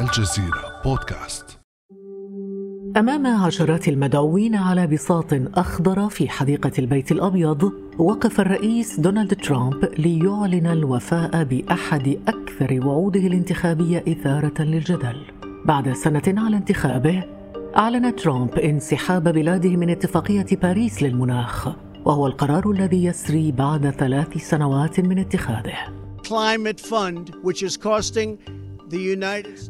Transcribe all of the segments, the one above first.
الجزيرة بودكاست. أمام عشرات المدعوين على بساط أخضر في حديقة البيت الأبيض وقف الرئيس دونالد ترامب ليعلن الوفاء بأحد أكثر وعوده الانتخابية إثارة للجدل. بعد سنة على انتخابه أعلن ترامب انسحاب بلاده من اتفاقية باريس للمناخ وهو القرار الذي يسري بعد ثلاث سنوات من اتخاذه. Climate fund, which is costing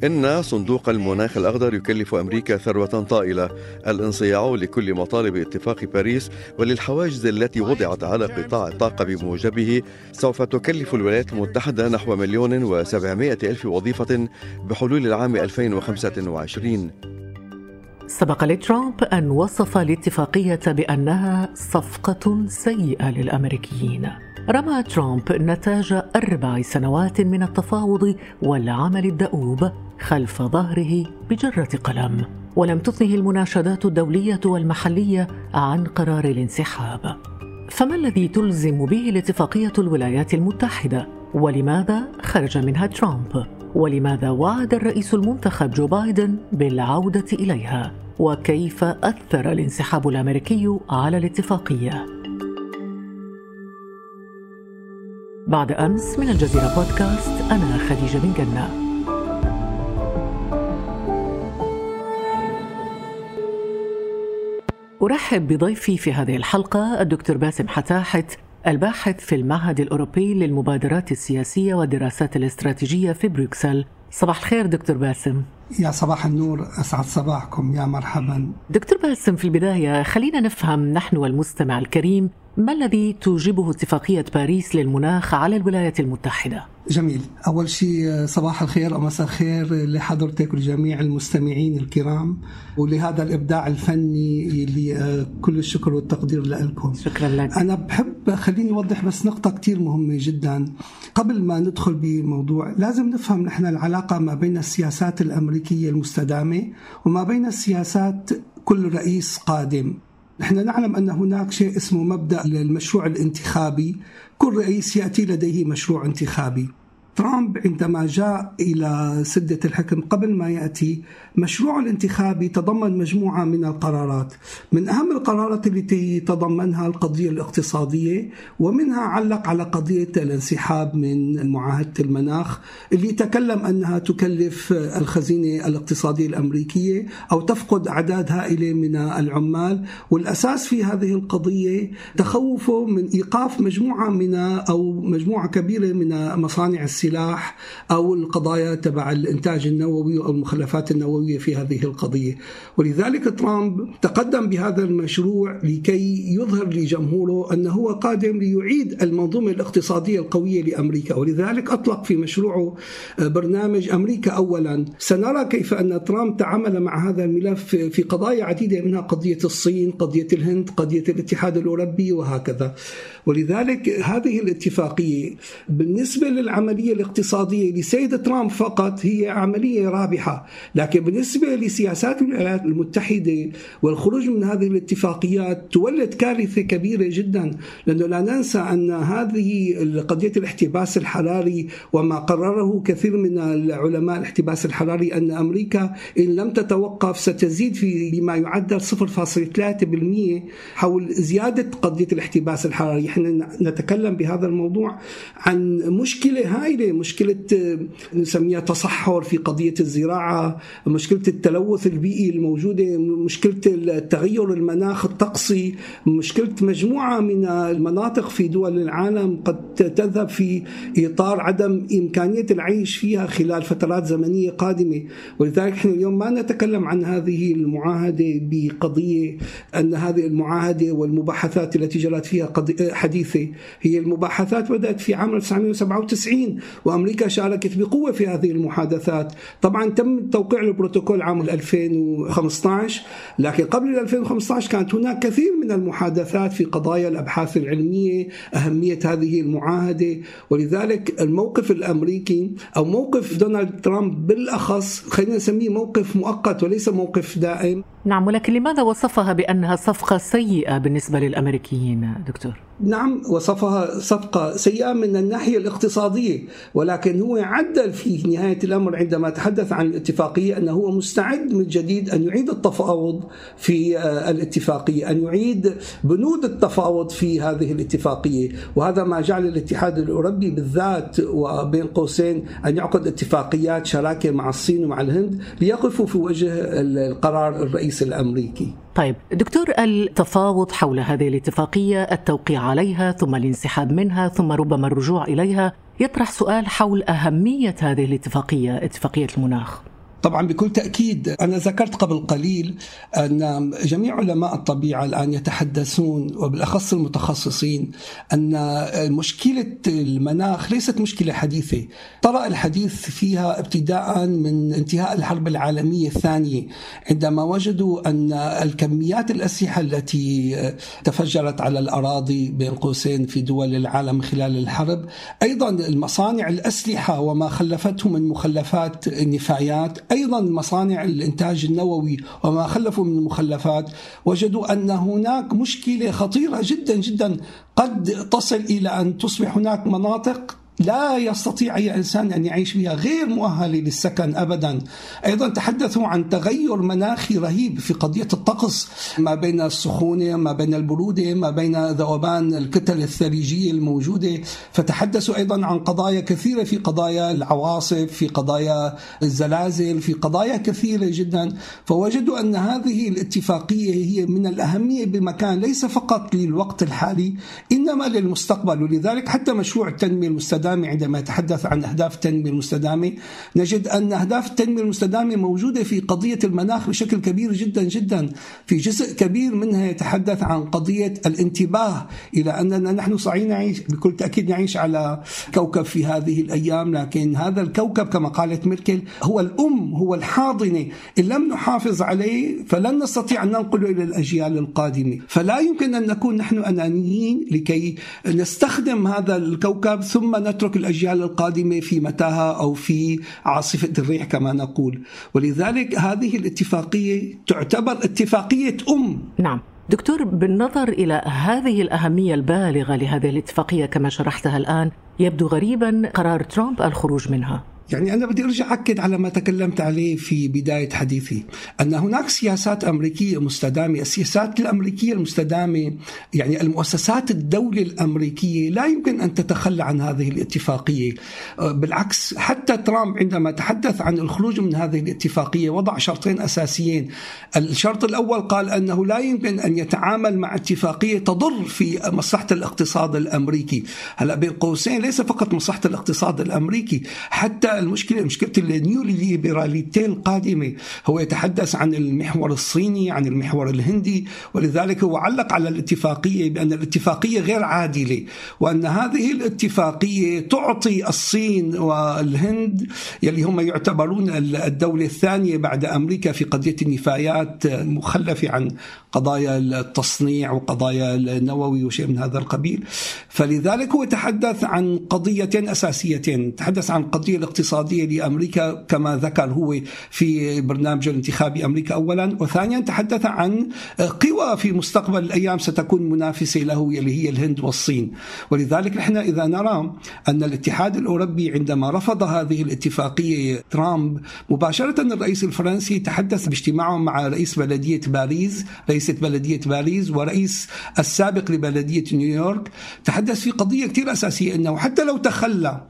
إن صندوق المناخ الأخضر يكلف أمريكا ثروة طائلة. الانصياع لكل مطالب اتفاق باريس وللحواجز التي وضعت على قطاع الطاقة بموجبه سوف تكلف الولايات المتحدة نحو مليون وسبعمائة ألف وظيفة بحلول العام 2025 سبق لترامب أن وصف الاتفاقية بأنها صفقة سيئة للأمريكيين. رمى ترامب نتاج أربع سنوات من التفاوض والعمل الدؤوب خلف ظهره بجرة قلم. ولم تثنه المناشدات الدولية والمحلية عن قرار الانسحاب. فما الذي تلزم به الاتفاقية الولايات المتحدة؟ ولماذا خرج منها ترامب؟ ولماذا وعد الرئيس المنتخب جو بايدن بالعودة إليها؟ وكيف أثر الانسحاب الأمريكي على الاتفاقية؟ بعد أمس من الجزيرة بودكاست أنا خديجة بن جنة. أرحب بضيفي في هذه الحلقة الدكتور باسم حتاحت الباحث في المعهد الأوروبي للمبادرات السياسية والدراسات الاستراتيجية في بروكسل. صباح الخير دكتور باسم. يا صباح النور أسعد صباحكم يا مرحبا. دكتور باسم في البداية خلينا نفهم نحن والمستمع الكريم ما الذي توجبه اتفاقية باريس للمناخ على الولايات المتحدة؟ جميل. أول شيء صباح الخير أو مساء الخير لحضرتك ولجميع المستمعين الكرام ولهذا الإبداع الفني اللي كل الشكر والتقدير لكم. شكرا لك. أنا بحب خليني أوضح بس نقطة كتير مهمة جدا. قبل ما ندخل بموضوع لازم نفهم نحن العلاقة ما بين السياسات الأمريكية المستدامة وما بين السياسات كل رئيس قادم. نحن نعلم أن هناك شيء اسمه مبدأ المشروع الانتخابي. كل رئيس يأتي لديه مشروع انتخابي. ترامب عندما جاء إلى سدة الحكم قبل ما يأتي مشروع الانتخابي تضمن مجموعة من القرارات. من أهم القرارات التي تضمنها القضية الاقتصادية ومنها علق على قضية الانسحاب من معاهدة المناخ اللي تكلم أنها تكلف الخزينة الاقتصادية الأمريكية أو تفقد أعداد هائلة من العمال. والأساس في هذه القضية تخوفه من إيقاف مجموعة من أو مجموعة كبيرة من مصانع السلاح أو القضايا تبع الإنتاج النووي أو المخلفات النووية في هذه القضية. ولذلك ترامب تقدم بهذا المشروع لكي يظهر لجمهوره أنه هو قادم ليعيد المنظومة الاقتصادية القوية لأمريكا. ولذلك أطلق في مشروعه برنامج أمريكا اولا. سنرى كيف أن ترامب تعامل مع هذا الملف في قضايا عديدة منها قضية الصين قضية الهند قضية الاتحاد الأوروبي وهكذا. ولذلك هذه الاتفاقية بالنسبة للعملية الاقتصادية لسيد ترامب فقط هي عملية رابحة. لكن بالنسبة لسياسات الولايات المتحدة والخروج من هذه الاتفاقيات تولد كارثة كبيرة جدا لأنه لا ننسى أن هذه قضية الاحتباس الحراري وما قرره كثير من العلماء الاحتباس الحراري أن أمريكا إن لم تتوقف ستزيد في بما يعدل 0.3% حول زيادة قضية الاحتباس الحراري. إحنا نتكلم بهذا الموضوع عن مشكلة هائلة مشكلة نسميها تصحر في قضية الزراعة مشكلة التلوث البيئي الموجودة مشكلة التغير المناخ الطقسي مشكلة مجموعة من المناطق في دول العالم قد تذهب في إطار عدم إمكانية العيش فيها خلال فترات زمنية قادمة. ولذلك إحنا اليوم ما نتكلم عن هذه المعاهدة بقضية أن هذه المعاهدة والمباحثات التي جرت فيها حديثة هي المباحثات بدأت في عام 1997 وأمريكا شاركت بقوة في هذه المحادثات. طبعا تم توقيع البروتوكول عام 2015 لكن قبل 2015 كانت هناك كثير من المحادثات في قضايا الأبحاث العلمية أهمية هذه المعاهدة. ولذلك الموقف الأمريكي أو موقف دونالد ترامب بالأخص خلينا نسميه موقف مؤقت وليس موقف دائم. نعم ولكن لماذا وصفها بأنها صفقة سيئة بالنسبة للأمريكيين دكتور؟ نعم وصفها صفقة سيئة من الناحية الاقتصادية ولكن هو عدل في نهاية الأمر عندما تحدث عن الاتفاقية أنه هو مستعد من جديد أن يعيد التفاوض في آه، الاتفاقية أن يعيد بنود التفاوض في هذه الاتفاقية. وهذا ما جعل الاتحاد الأوروبي بالذات وبين قوسين أن يعقد اتفاقيات شراكة مع الصين ومع الهند ليقفوا في وجه القرار الرئيس الأمريكي. طيب دكتور التفاوض حول هذه الاتفاقية التوقيع عليها ثم الانسحاب منها ثم ربما الرجوع إليها يطرح سؤال حول أهمية هذه الاتفاقية اتفاقية المناخ. طبعا بكل تأكيد أنا ذكرت قبل قليل أن جميع علماء الطبيعة الآن يتحدثون وبالأخص المتخصصين أن مشكلة المناخ ليست مشكلة حديثة. طرأ الحديث فيها ابتداء من انتهاء الحرب العالمية الثانية عندما وجدوا أن الكميات الأسلحة التي تفجرت على الأراضي بين قوسين في دول العالم خلال الحرب أيضا المصانع الأسلحة وما خلفته من مخلفات النفايات أيضا مصانع الإنتاج النووي وما خلفوا من المخلفات وجدوا أن هناك مشكلة خطيرة جدا جدا قد تصل إلى أن تصبح هناك مناطق لا يستطيع أي إنسان أن يعيش بها غير مؤهلة للسكن أبدا. أيضا تحدثوا عن تغير مناخي رهيب في قضية الطقس ما بين السخونة ما بين البرودة ما بين ذوبان الكتل الثلجية الموجودة. فتحدثوا أيضا عن قضايا كثيرة في قضايا العواصف في قضايا الزلازل في قضايا كثيرة جدا. فوجدوا أن هذه الاتفاقية هي من الأهمية بمكان ليس فقط للوقت الحالي إنما للمستقبل. ولذلك حتى مشروع التنمية المستدامة المستدامة عندما يتحدث عن أهداف التنمية المستدامة نجد أن أهداف التنمية المستدامة موجودة في قضية المناخ بشكل كبير جدا جدا. في جزء كبير منها يتحدث عن قضية الانتباه إلى أننا نحن صحيح نعيش بكل تأكيد نعيش على كوكب في هذه الأيام لكن هذا الكوكب كما قالت ميركل هو الأم هو الحاضنة. إن لم نحافظ عليه فلن نستطيع أن ننقله إلى الأجيال القادمة. فلا يمكن أن نكون نحن أنانيين لكي نستخدم هذا الكوكب ثم نترك الأجيال القادمة في متاهة أو في عاصفة الريح كما نقول. ولذلك هذه الاتفاقية تعتبر اتفاقية أم. نعم. دكتور بالنظر إلى هذه الأهمية البالغة لهذه الاتفاقية كما شرحتها الآن يبدو غريبا قرار ترامب الخروج منها. يعني أنا بدي أرجع أكد على ما تكلمت عليه في بداية حديثي أن هناك سياسات أمريكية مستدامة السياسات الأمريكية المستدامة يعني المؤسسات الدولة الأمريكية لا يمكن أن تتخلى عن هذه الاتفاقية. أه، بالعكس حتى ترامب عندما تحدث عن الخروج من هذه الاتفاقية وضع شرطين أساسيين. الشرط الأول قال أنه لا يمكن أن يتعامل مع اتفاقية تضر في مصلحة الاقتصاد الأمريكي. هلأ بين قوسين ليس فقط مصلحة الاقتصاد الأمريكي حتى المشكلة مشكلة النيو ليبراليتي القادمة. هو يتحدث عن المحور الصيني عن المحور الهندي ولذلك هو علق على الاتفاقية بأن الاتفاقية غير عادلة وأن هذه الاتفاقية تعطي الصين والهند يلي هم يعتبرون الدولة الثانية بعد أمريكا في قضية النفايات المخلفه عن قضايا التصنيع وقضايا النووي وشيء من هذا القبيل. فلذلك هو تحدث عن قضيتين أساسيتين تحدث عن قضية الاقتصاد الاقتصادية لأمريكا كما ذكر هو في برنامجه الانتخابي أمريكا أولا. وثانيا تحدث عن قوى في مستقبل الأيام ستكون منافسة له اللي هي الهند والصين. ولذلك نحن إذا نرى أن الاتحاد الأوروبي عندما رفض هذه الاتفاقية ترامب مباشرة الرئيس الفرنسي تحدث باجتماعه مع رئيس بلدية باريس رئيسة بلدية باريس ورئيس السابق لبلدية نيويورك. تحدث في قضية كثير أساسية أنه حتى لو تخلى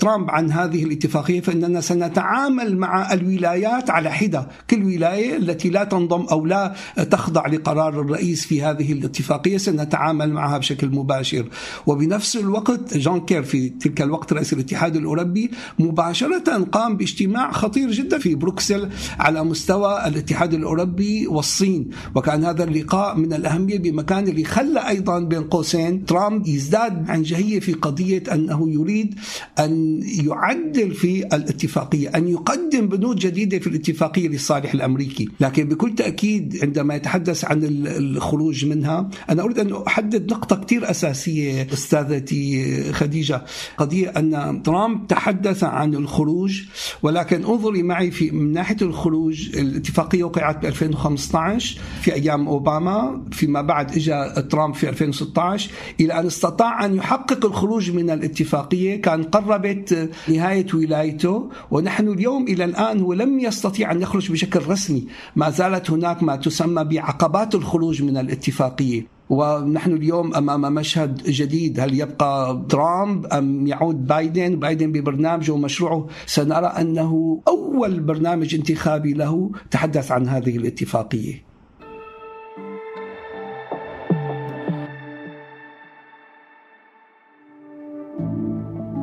ترامب عن هذه الاتفاقية الاتفاقية فإننا سنتعامل مع الولايات على حدة. كل ولاية التي لا تنضم أو لا تخضع لقرار الرئيس في هذه الاتفاقية سنتعامل معها بشكل مباشر. وبنفس الوقت يونكر في تلك الوقت رئيس الاتحاد الأوروبي مباشرة قام باجتماع خطير جدا في بروكسل على مستوى الاتحاد الأوروبي والصين. وكان هذا اللقاء من الأهمية بمكان اللي خلى أيضا بين قوسين. ترامب يزداد عنجهية في قضية أنه يريد أن يعدل في في الاتفاقية أن يقدم بنود جديدة في الاتفاقية للصالح الأمريكي. لكن بكل تأكيد عندما يتحدث عن الخروج منها أنا أريد أن أحدد نقطة كثير أساسية أستاذتي خديجة. قضية أن ترامب تحدث عن الخروج ولكن انظري معي في من ناحية الخروج الاتفاقية وقعت ب 2015 في أيام أوباما فيما بعد إجا ترامب في 2016 إلى أن استطاع أن يحقق الخروج من الاتفاقية كان قربت نهاية ولايته ونحن اليوم إلى الآن هو لم يستطيع أن يخرج بشكل رسمي. ما زالت هناك ما تسمى بعقبات الخروج من الاتفاقية. ونحن اليوم أمام مشهد جديد هل يبقى ترامب أم يعود بايدن؟ بايدن ببرنامجه ومشروعه. سنرى أنه أول برنامج انتخابي له تحدث عن هذه الاتفاقية.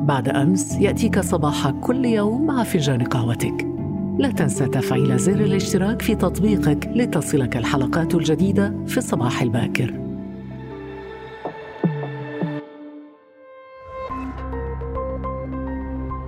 بعد أمس يأتيك صباح كل يوم مع فنجان قهوتك. لا تنسى تفعيل زر الاشتراك في تطبيقك لتصلك الحلقات الجديدة في الصباح الباكر.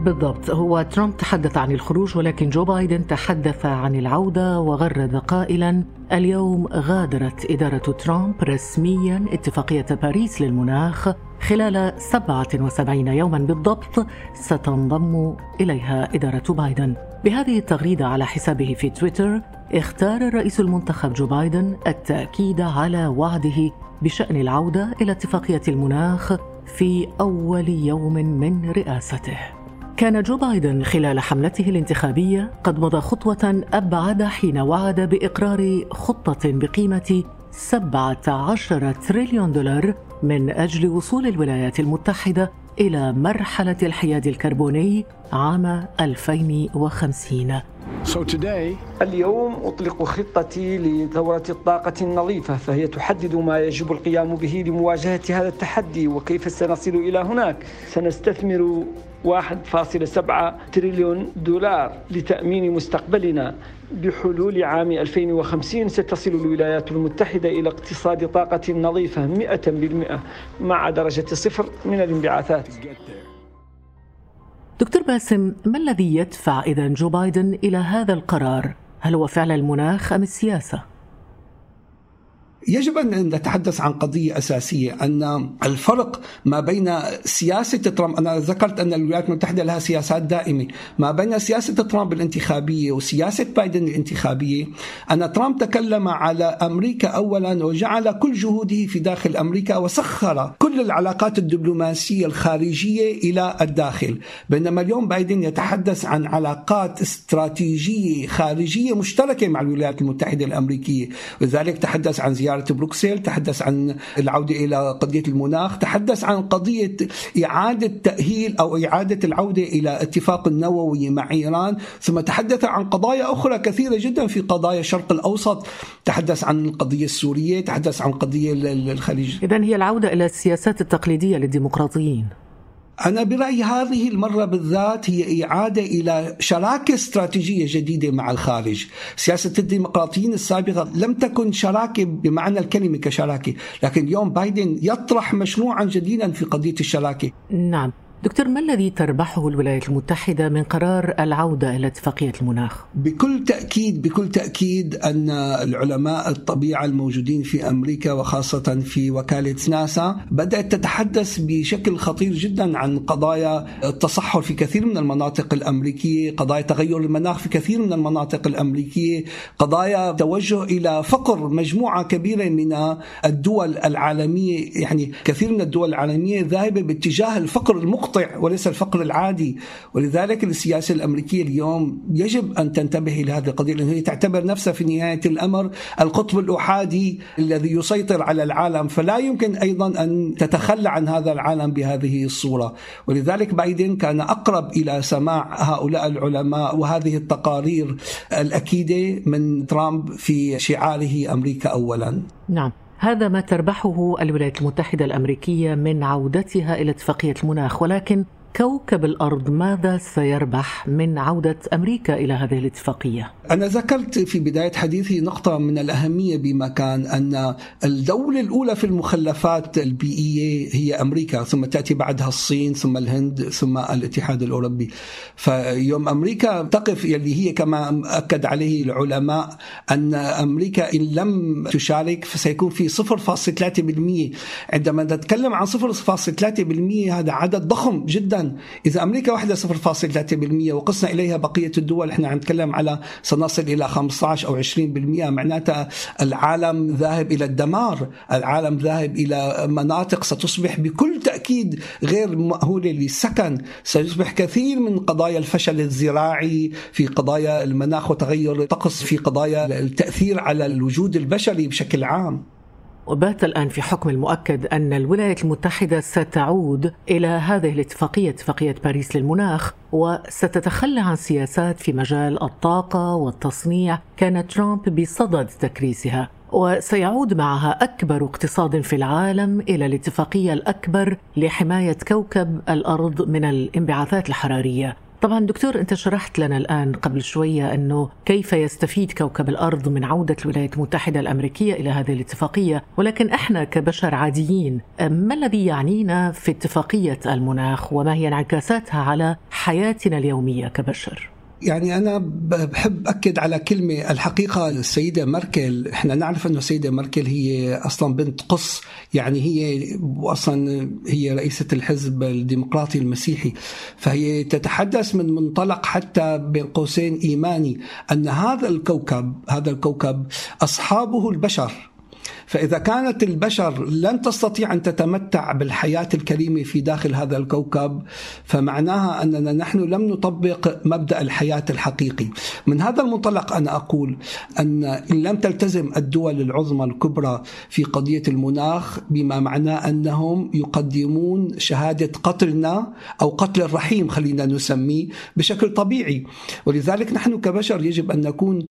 بالضبط هو ترامب تحدث عن الخروج ولكن جو بايدن تحدث عن العودة وغرد قائلا اليوم غادرت إدارة ترامب رسميا اتفاقية باريس للمناخ خلال 77 يوما بالضبط ستنضم إليها إدارة بايدن. بهذه التغريدة على حسابه في تويتر اختار الرئيس المنتخب جو بايدن التأكيد على وعده بشأن العودة إلى اتفاقية المناخ في أول يوم من رئاسته. كان جو بايدن خلال حملته الانتخابية قد مضى خطوة أبعد حين وعد بإقرار خطة بقيمة 17 تريليون دولار من أجل وصول الولايات المتحدة إلى مرحلة الحياد الكربوني عام 2050 So today, اليوم أطلق خطتي لثورة الطاقة النظيفة فهي تحدد ما يجب القيام به لمواجهة هذا التحدي وكيف سنصل إلى هناك؟ سنستثمر 1.7 تريليون دولار لتأمين مستقبلنا. بحلول عام 2050 ستصل الولايات المتحدة إلى اقتصاد طاقة نظيفة 100% مع درجة صفر من الانبعاثات. دكتور باسم ما الذي يدفع إذا جو بايدن إلى هذا القرار؟ هل هو فعل المناخ أم السياسة؟ يجب أن نتحدث عن قضية أساسية أن الفرق ما بين سياسة ترامب أنا ذكرت أن الولايات المتحدة لها سياسات دائمة ما بين سياسة ترامب الانتخابية وسياسة بايدن الانتخابية أن ترامب تكلم على أمريكا اولا وجعل كل جهوده في داخل أمريكا وسخر كل العلاقات الدبلوماسية الخارجية إلى الداخل. بينما اليوم بايدن يتحدث عن علاقات استراتيجية خارجية مشتركة مع الولايات المتحدة الأمريكية ولذلك تحدث عن زيارة زيارة بروكسل تحدث عن العودة إلى قضية المناخ تحدث عن قضية إعادة تأهيل أو إعادة العودة إلى اتفاق النووي مع إيران ثم تحدث عن قضايا أخرى كثيرة جدا في قضايا الشرق الأوسط تحدث عن القضية السورية تحدث عن قضية الخليج. إذا هي العودة إلى السياسات التقليدية للديمقراطيين. أنا برأيي هذه المرة بالذات هي إعادة إلى شراكة استراتيجية جديدة مع الخارج. سياسة الديمقراطيين السابقة لم تكن شراكة بمعنى الكلمة كشراكة لكن اليوم بايدن يطرح مشروعا جديدا في قضية الشراكة. نعم. دكتور ما الذي تربحه الولايات المتحدة من قرار العودة إلى اتفاقية المناخ؟ بكل تأكيد بكل تأكيد أن العلماء الطبيعة الموجودين في أمريكا وخاصة في وكالة ناسا بدأت تتحدث بشكل خطير جدا عن قضايا التصحر في كثير من المناطق الأمريكية قضايا تغير المناخ في كثير من المناطق الأمريكية قضايا توجه إلى فقر مجموعة كبيرة من الدول العالمية يعني كثير من الدول العالمية ذاهبة باتجاه الفقر المقطع المقطع وليس الفقر العادي. ولذلك السياسة الأمريكية اليوم يجب أن تنتبه إلى هذه القضية لأن هي تعتبر نفسها في نهاية الأمر القطب الأحادي الذي يسيطر على العالم. فلا يمكن أيضا أن تتخلى عن هذا العالم بهذه الصورة. ولذلك بايدن كان أقرب إلى سماع هؤلاء العلماء وهذه التقارير الأكيدة من ترامب في شعاره أمريكا أولا. نعم. هذا ما تربحه الولايات المتحدة الأمريكية من عودتها إلى اتفاقية المناخ ولكن كوكب الأرض ماذا سيربح من عودة أمريكا إلى هذه الاتفاقية؟ أنا ذكرت في بداية حديثي نقطة من الأهمية بمكان أن الدولة الأولى في المخلفات البيئيه هي أمريكا ثم تأتي بعدها الصين ثم الهند ثم الاتحاد الأوروبي فيوم أمريكا تقف يلي هي كما أكد عليه العلماء أن أمريكا إن لم تشارك فسيكون في 0.3% عندما نتكلم عن 0.3% هذا عدد ضخم جدا إذا أمريكا وحدها 0.3% وقسنا إليها بقية الدول إحنا عم نتكلم على سنصل إلى 15 أو 20% معناتها العالم ذاهب إلى الدمار العالم ذاهب إلى مناطق ستصبح بكل تأكيد غير مأهولة للسكن. سيصبح كثير من قضايا الفشل الزراعي في قضايا المناخ وتغير الطقس في قضايا التأثير على الوجود البشري بشكل عام. وبات الآن في حكم المؤكد أن الولايات المتحدة ستعود إلى هذه الاتفاقية اتفاقية باريس للمناخ وستتخلى عن سياسات في مجال الطاقة والتصنيع كان ترامب بصدد تكريسها. وسيعود معها أكبر اقتصاد في العالم إلى الاتفاقية الأكبر لحماية كوكب الأرض من الانبعاثات الحرارية. طبعا دكتور أنت شرحت لنا الآن قبل شوية أنه كيف يستفيد كوكب الأرض من عودة الولايات المتحدة الأمريكية إلى هذه الاتفاقية، ولكن إحنا كبشر عاديين ما الذي يعنينا في اتفاقية المناخ وما هي انعكاساتها على حياتنا اليومية كبشر؟ يعني أنا بحب أكد على كلمة الحقيقة السيدة ميركل. إحنا نعرف أنه السيدة ميركل هي أصلا بنت قص يعني هي أصلا هي رئيسة الحزب الديمقراطي المسيحي. فهي تتحدث من منطلق حتى بين قوسين إيماني أن هذا الكوكب هذا الكوكب أصحابه البشر. فإذا كانت البشر لن تستطيع أن تتمتع بالحياة الكريمة في داخل هذا الكوكب فمعناها أننا نحن لم نطبق مبدأ الحياة الحقيقي. من هذا المنطلق أنا أقول أن إن لم تلتزم الدول العظمى الكبرى في قضية المناخ بما معناه أنهم يقدمون شهادة قتلنا أو قتل الرحيم خلينا نسميه بشكل طبيعي. ولذلك نحن كبشر يجب أن نكون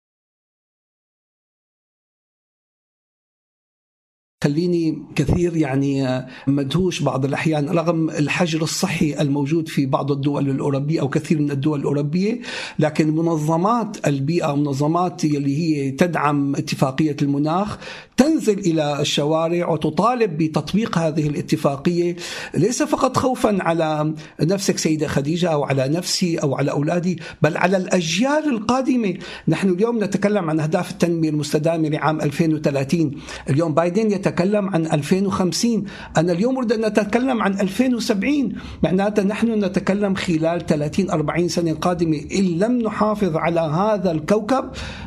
خليني كثير يعني مدهوش بعض الأحيان رغم الحجر الصحي الموجود في بعض الدول الأوروبية أو كثير من الدول الأوروبية لكن منظمات البيئة منظمات اللي هي تدعم اتفاقية المناخ تنزل إلى الشوارع وتطالب بتطبيق هذه الاتفاقية. ليس فقط خوفا على نفسك سيدة خديجة أو على نفسي أو على أولادي بل على الأجيال القادمة. نحن اليوم نتكلم عن أهداف التنمية المستدامة لعام 2030 اليوم بايدن يتكلم عن 2050 أنا اليوم أريد أن نتكلم عن 2070 معناتها نحن نتكلم خلال 30 40 سنة قادمة. إن لم نحافظ على هذا الكوكب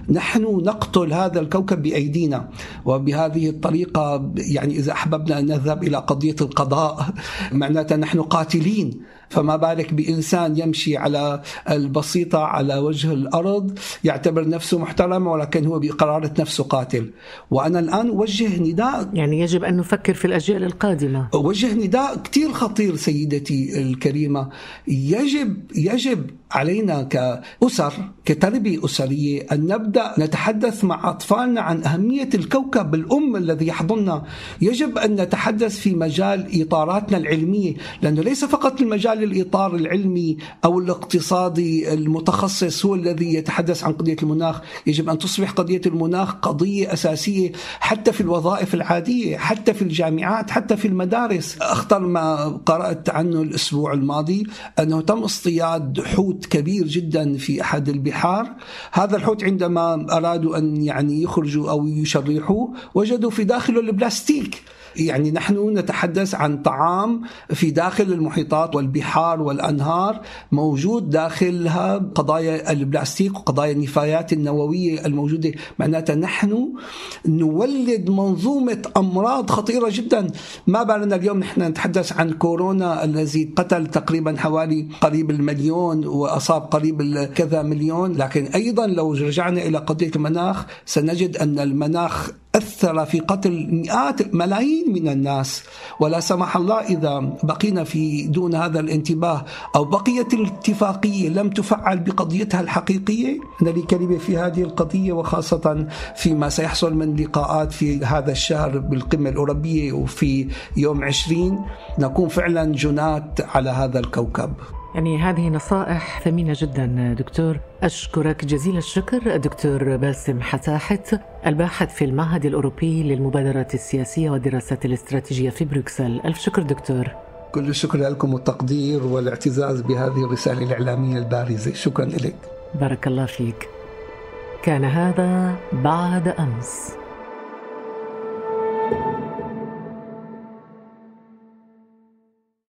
نحن نقتل هذا الكوكب بأيدينا. وبهذه الطريقة يعني إذا أحببنا أن نذهب إلى قضية القضاء معناتها نحن قاتلين. فما بالك بإنسان يمشي على البسيطة على وجه الأرض يعتبر نفسه محترم ولكن هو بقرارة نفسه قاتل. وأنا الآن أوجه نداء يعني يجب أن نفكر في الأجيال القادمة. أوجه نداء كثير خطير سيدتي الكريمة. يجب يجب علينا كأسر كتربية أسرية أن نبدأ نتحدث مع أطفالنا عن أهمية الكوكب الأم الذي يحضننا. يجب أن نتحدث في مجال إطاراتنا العلمية لأنه ليس فقط المجال الإطار العلمي أو الاقتصادي المتخصص هو الذي يتحدث عن قضية المناخ. يجب أن تصبح قضية المناخ قضية أساسية حتى في الوظائف العادية حتى في الجامعات حتى في المدارس. أخطر ما قرأت عنه الأسبوع الماضي أنه تم اصطياد حوت كبير جدا في أحد البحار. هذا الحوت عندما أرادوا أن يعني يخرجوا أو يشرحوه وجدوا في داخله البلاستيك. يعني نحن نتحدث عن طعام في داخل المحيطات والبحار والأنهار موجود داخلها قضايا البلاستيك وقضايا النفايات النووية الموجودة. معناتها نحن نولد منظومة أمراض خطيرة جدا. ما بالنا اليوم نحن نتحدث عن كورونا الذي قتل تقريبا حوالي قريب المليون وأصاب قريب كذا مليون. لكن أيضا لو رجعنا إلى قضية المناخ سنجد أن المناخ أثر في قتل مئات ملايين من الناس. ولا سمح الله إذا بقينا في دون هذا الانتباه أو بقيت الاتفاقية لم تفعل بقضيتها الحقيقية أنا لي كلمة في هذه القضية وخاصة فيما سيحصل من لقاءات في هذا الشهر بالقمة الأوروبية وفي يوم 20 نكون فعلا جنات على هذا الكوكب. يعني هذه نصائح ثمينة جدا دكتور. أشكرك جزيل الشكر الدكتور باسم حتاحت الباحث في المعهد الأوروبي للمبادرات السياسية والدراسات الاستراتيجية في بروكسل. ألف شكر دكتور. كل الشكر لكم والتقدير والاعتزاز بهذه الرسالة الإعلامية البارزة. شكرا لك بارك الله فيك. كان هذا بعد أمس.